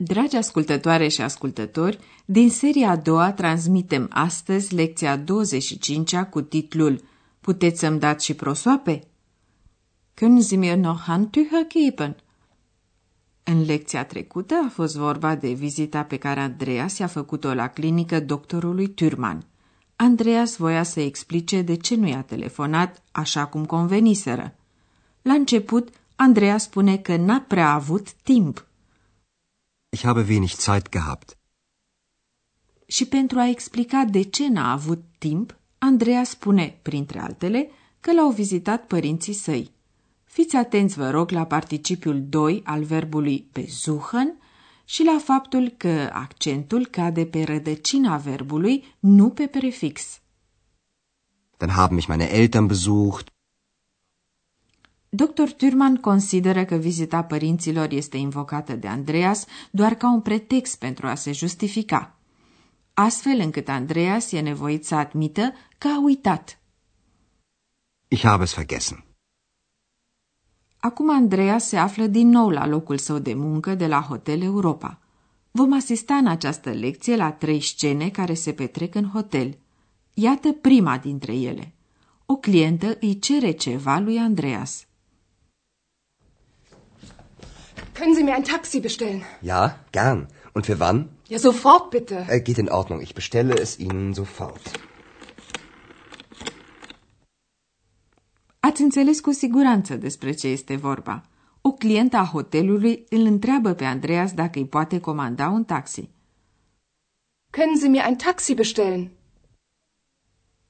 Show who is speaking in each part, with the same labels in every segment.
Speaker 1: Dragi ascultătoare și ascultători, din seria a doua transmitem astăzi lecția 25-a cu titlul Puteți să-mi dați și prosoape? Können Sie mir noch Handtücher geben? În lecția trecută a fost vorba de vizita pe care Andreas i-a făcut-o la clinică doctorului Turman. Andreas voia să explice de ce nu i-a telefonat așa cum conveniseră. La început, Andreas spune că n-a prea avut timp.
Speaker 2: Ich habe wenig Zeit gehabt.
Speaker 1: Și pentru a explica de ce n-a avut timp, Andreea spune, printre altele, că l-au vizitat părinții săi. Fiți atenți, vă rog, la participiul 2 al verbului besuchen și la faptul că accentul cade pe rădăcina verbului, nu pe prefix.
Speaker 2: Dann haben mich meine Eltern besucht.
Speaker 1: Dr. Thurman consideră că vizita părinților este invocată de Andreas doar ca un pretext pentru a se justifica, astfel încât Andreas e nevoit să admită că a uitat.
Speaker 2: Ich habe es vergessen.
Speaker 1: Acum Andreas se află din nou la locul său de muncă de la Hotel Europa. Vom asista în această lecție la trei scene care se petrec în hotel. Iată prima dintre ele. O clientă îi cere ceva lui Andreas.
Speaker 3: Können Sie mir ein Taxi bestellen?
Speaker 2: Ja, gern. Und für wann?
Speaker 3: Ja, sofort bitte.
Speaker 2: Äh, geht in Ordnung. Ich bestelle es Ihnen sofort.
Speaker 1: Ați înțeles cu siguranță despre ce este vorba. O clientă a hotelului îl întreabă pe Andreas dacă îi poate comanda un taxi.
Speaker 3: Können Sie mir ein Taxi bestellen?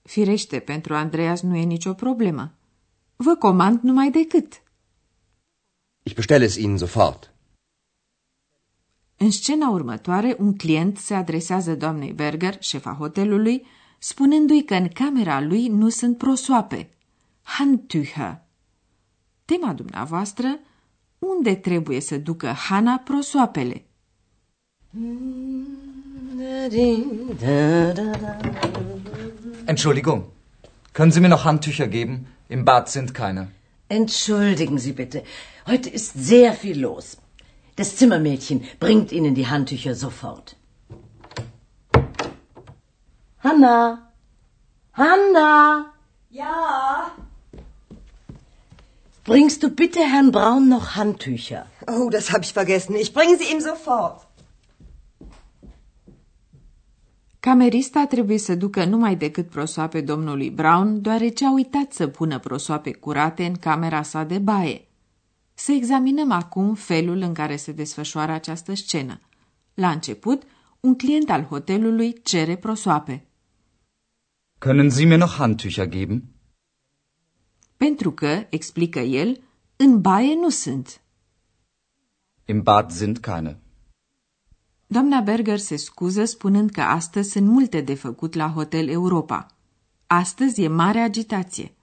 Speaker 1: Firește, pentru Andreas nu e nicio problemă. Vă comand numai decât.
Speaker 2: Ich bestelle es Ihnen sofort.
Speaker 1: În scena următoare, un client se adresează doamnei Berger, șefa hotelului, spunându-i că în camera lui nu sunt prosoape. Handtücher. Tema dumneavoastră, unde trebuie să ducă Hana prosoapele?
Speaker 4: Entschuldigung, können Sie mir noch Handtücher geben? Im Bad sind keine.
Speaker 5: Entschuldigen Sie bitte, heute ist sehr viel los. Das Zimmermädchen bringt Ihnen die Handtücher sofort. Hanna! Hanna!
Speaker 6: Ja.
Speaker 5: Bringst du bitte Herrn Braun noch Handtücher?
Speaker 6: Oh, das habe ich vergessen. Ich bringe sie ihm sofort.
Speaker 1: Camerista trebuie să ducă numai decât prosoape domnului Brown, deoarece a uitat să pună prosoape curate în camera sa de baie. Să examinăm acum felul în care se desfășoară această scenă. La început, un client al hotelului cere prosoape.
Speaker 4: Können Sie mir noch Handtücher geben?
Speaker 1: Pentru că, explică el, în baie nu sunt.
Speaker 4: Im Bad sind keine.
Speaker 1: Doamna Berger se scuză spunând că astăzi sunt multe de făcut la Hotel Europa. Astăzi e mare agitație.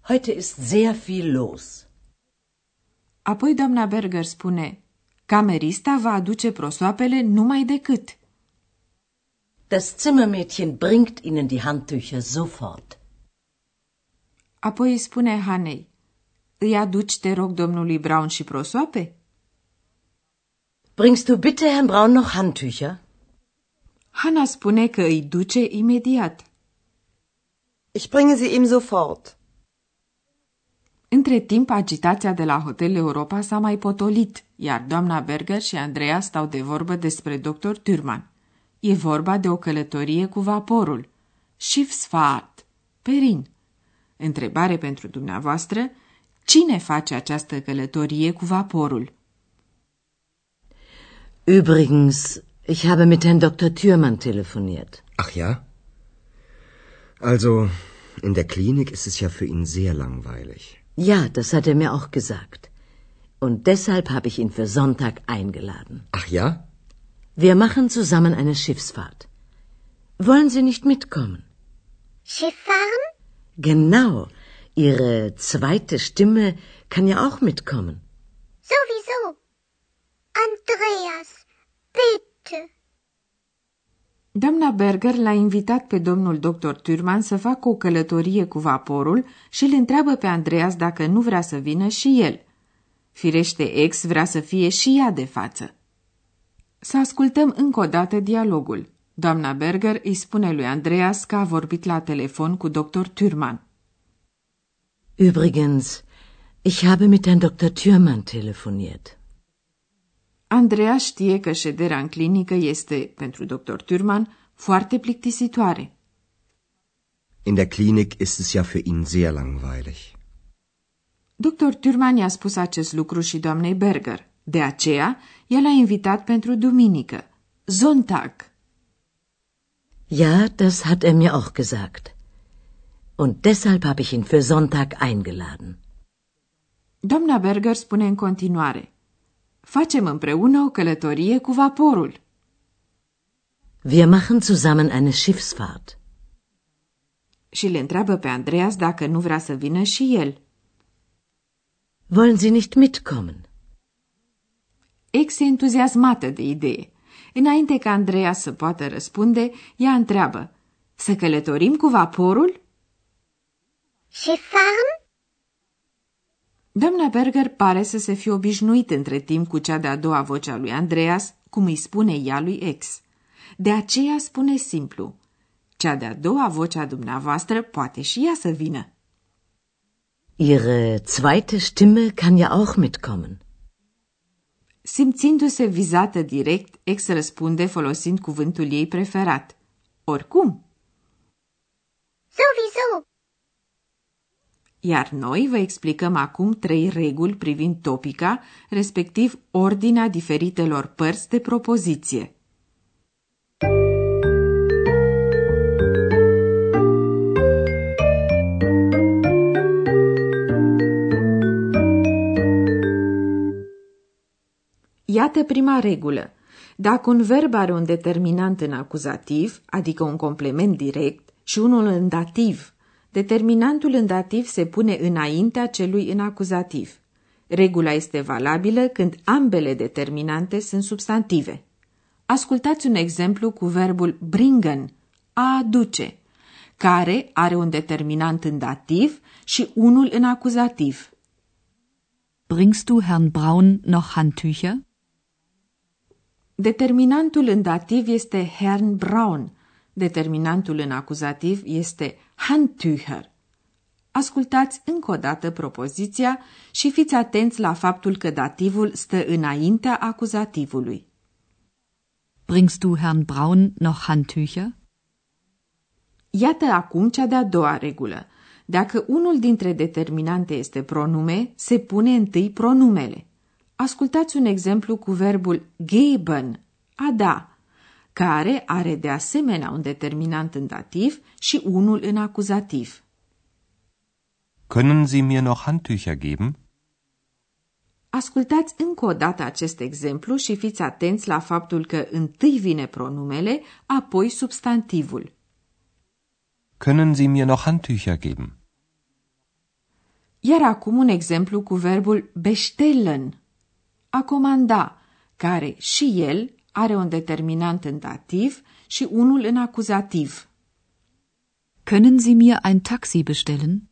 Speaker 5: Heute ist sehr viel los.
Speaker 1: Apoi doamna Berger spune, camerista va aduce prosoapele numai decât.
Speaker 5: Das Zimmermädchen bringt Ihnen die Handtücher sofort.
Speaker 1: Apoi îi spune Hanei, îi aduci, te rog, domnului Brown și prosoape?
Speaker 5: Bringst du bitte Herrn Braun noch Handtücher?
Speaker 1: Hana spune că îi duce imediat.
Speaker 6: Ich bringe sie ihm sofort.
Speaker 1: Între timp, agitația de la Hotel Europa s-a mai potolit, iar doamna Berger și Andreea stau de vorbă despre dr. Turman. E vorba de o călătorie cu vaporul. Schiffsfahrt. Perin. Întrebare pentru dumneavoastră. Cine face această călătorie cu vaporul?
Speaker 5: Übrigens, ich habe mit Herrn Dr. Thürmann telefoniert.
Speaker 2: Ach ja? Also, in der Klinik ist es ja für ihn sehr langweilig.
Speaker 5: Ja, das hat er mir auch gesagt. Und deshalb habe ich ihn für Sonntag eingeladen.
Speaker 2: Ach ja?
Speaker 5: Wir machen zusammen eine Schiffsfahrt. Wollen Sie nicht mitkommen?
Speaker 7: Schiff fahren?
Speaker 5: Genau. Ihre zweite Stimme kann ja auch mitkommen.
Speaker 7: Sowieso. Andreas, bitte.
Speaker 1: Doamna Berger l-a invitat pe domnul doctor Turman să facă o călătorie cu vaporul și îl întreabă pe Andreas dacă nu vrea să vină și el. Firește, ex vrea să fie și ea de față. Să ascultăm încă o dată dialogul. Doamna Berger îi spune lui Andreas că a vorbit la telefon cu doctor Turman.
Speaker 5: Übrigens, ich habe mit Herrn Dr. Thürmann telefoniert.
Speaker 1: Andreas știe că șederea în clinică este, pentru doctor Turman, foarte plictisitoare.
Speaker 2: In der Klinik ist es ja für ihn sehr langweilig.
Speaker 1: Dr. Turman i-a spus acest lucru și doamnei Berger. De aceea, el a invitat pentru duminică, Sonntag.
Speaker 5: Ja, das hat er mir auch gesagt. Und deshalb habe ich ihn für Sonntag eingeladen.
Speaker 1: Doamna Berger spune în continuare, facem împreună o călătorie cu vaporul.
Speaker 5: Wir machen zusammen eine Schiffsfahrt.
Speaker 1: Și le întreabă pe Andreas dacă nu vrea să vină și el.
Speaker 5: Wollen Sie nicht mitkommen?
Speaker 1: Ex e entuziasmată de idee. Înainte ca Andreea să poată răspunde, ea întreabă, să călătorim cu vaporul?
Speaker 7: Schiff fahren?
Speaker 1: Doamna Berger pare să se fi obișnuit între timp cu cea de-a doua voce a lui Andreas, cum îi spune ea lui ex. De aceea spune simplu, cea de-a doua voce a dumneavoastră poate și ea să vină.
Speaker 5: Ihre zweite Stimme kann ja auch mitkommen.
Speaker 1: Simțindu-se vizată direct, ex răspunde folosind cuvântul ei preferat. Oricum.
Speaker 7: Sowieso.
Speaker 1: Iar noi vă explicăm acum trei reguli privind topica, respectiv ordinea diferitelor părți de propoziție. Iată prima regulă. Dacă un verb are un determinant în acuzativ, adică un complement direct, și unul în dativ, determinantul în dativ se pune înaintea celui în acuzativ. Regula este valabilă când ambele determinante sunt substantive. Ascultați un exemplu cu verbul bringen, a aduce, care are un determinant în dativ și unul în acuzativ.
Speaker 8: Bringst du Herrn Braun noch Handtücher?
Speaker 1: Determinantul în dativ este Herrn Braun. Determinantul în acuzativ este Handtücher. Ascultați încă o dată propoziția și fiți atenți la faptul că dativul stă înaintea acuzativului.
Speaker 8: Bringst du Herrn Braun noch Handtücher?
Speaker 1: Iată acum cea de-a doua regulă. Dacă unul dintre determinante este pronume, se pune întâi pronumele. Ascultați un exemplu cu verbul geben, a da, care are de asemenea un determinant în dativ și unul în acuzativ.
Speaker 9: Können Sie mir noch Handtücher geben?
Speaker 1: Ascultați încă o dată acest exemplu și fiți atenți la faptul că întâi vine pronumele, apoi substantivul.
Speaker 9: Können Sie mir noch Handtücher geben?
Speaker 1: Iar acum un exemplu cu verbul bestellen, a comanda, care și el are un determinant în dativ și unul în acuzativ.
Speaker 8: Können Sie mir ein Taxi bestellen?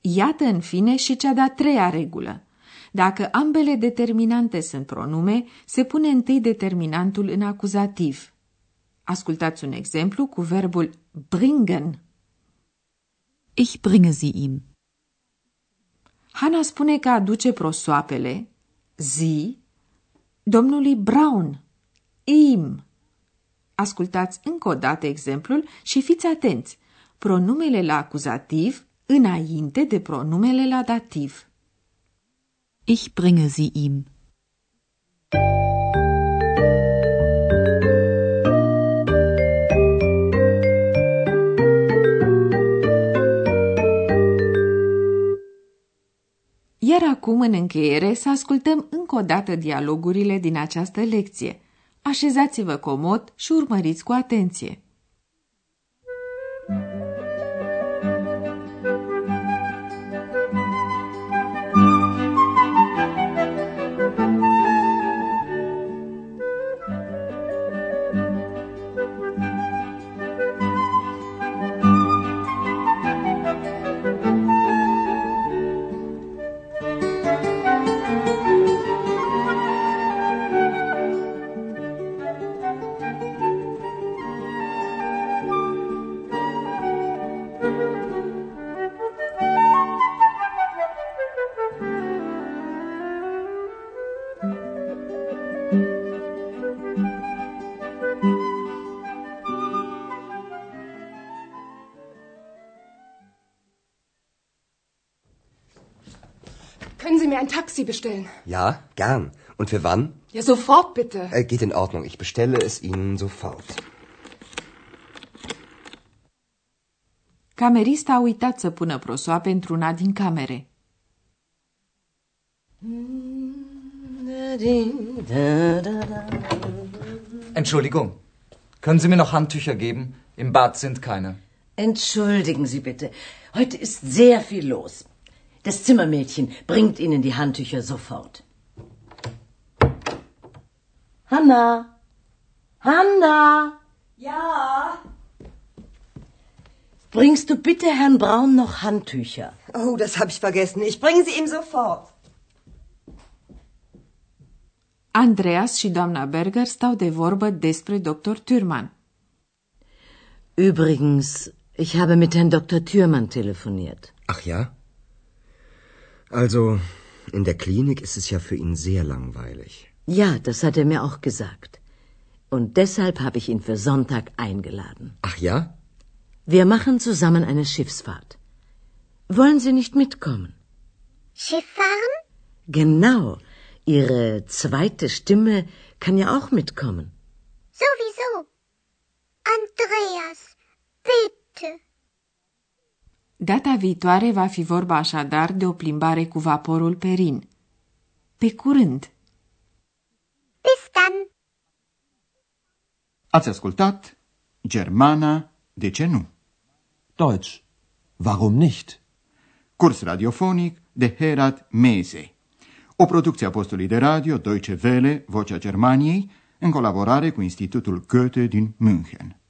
Speaker 1: Iată în fine și cea de-a treia regulă. Dacă ambele determinante sunt pronume, se pune întâi determinantul în acuzativ. Ascultați un exemplu cu verbul bringen.
Speaker 8: Ich bringe sie ihm.
Speaker 1: Hana spune că aduce prosoapele, zi, domnului Brown, im. Ascultați încă o dată exemplul și fiți atenți. Pronumele la acuzativ înainte de pronumele la dativ.
Speaker 8: Ich bringe sie ihm.
Speaker 1: Iar acum, în încheiere, să ascultăm încă o dată dialogurile din această lecție. așezați-vă comod și urmăriți cu atenție.
Speaker 3: Sie mir ein Taxi bestellen?
Speaker 2: Ja, gern. Und für wann?
Speaker 3: Ja, sofort bitte.
Speaker 2: Äh, geht in Ordnung. Ich bestelle es Ihnen sofort.
Speaker 1: Camerista a uitat să pună prosoape într-una din camere.
Speaker 4: Entschuldigung. Können Sie mir noch Handtücher geben? Im Bad sind keine.
Speaker 5: Entschuldigen Sie bitte. Heute ist sehr viel los. Das Zimmermädchen bringt Ihnen die Handtücher sofort. Hanna! Hanna!
Speaker 6: Ja.
Speaker 5: Bringst du bitte Herrn Braun noch Handtücher?
Speaker 6: Oh, das habe ich vergessen. Ich bringe sie ihm sofort.
Speaker 1: Andreas și doamna Berger stau de vorbă despre dr. Thürmann.
Speaker 5: Übrigens, ich habe mit Herrn Dr. Thürmann telefoniert.
Speaker 2: Ach ja? Also, in der Klinik ist es ja für ihn sehr langweilig.
Speaker 5: Ja, das hat er mir auch gesagt. Und deshalb habe ich ihn für Sonntag eingeladen.
Speaker 2: Ach ja?
Speaker 5: Wir machen zusammen eine Schiffsfahrt. Wollen Sie nicht mitkommen?
Speaker 7: Schiff fahren?
Speaker 5: Genau. Ihre zweite Stimme kann ja auch mitkommen.
Speaker 7: Sowieso. Andreas, bitte.
Speaker 1: Data viitoare va fi vorba așadar de o plimbare cu vaporul pe Rin. Pe curând!
Speaker 7: Bis dann.
Speaker 10: Ați ascultat Germana, de ce nu?
Speaker 11: Deutsch. Warum nicht?
Speaker 10: Curs radiofonic de Herat Mese. O producție a postului de radio Deutsche Welle, Vocea Germaniei, în colaborare cu Institutul Goethe din München.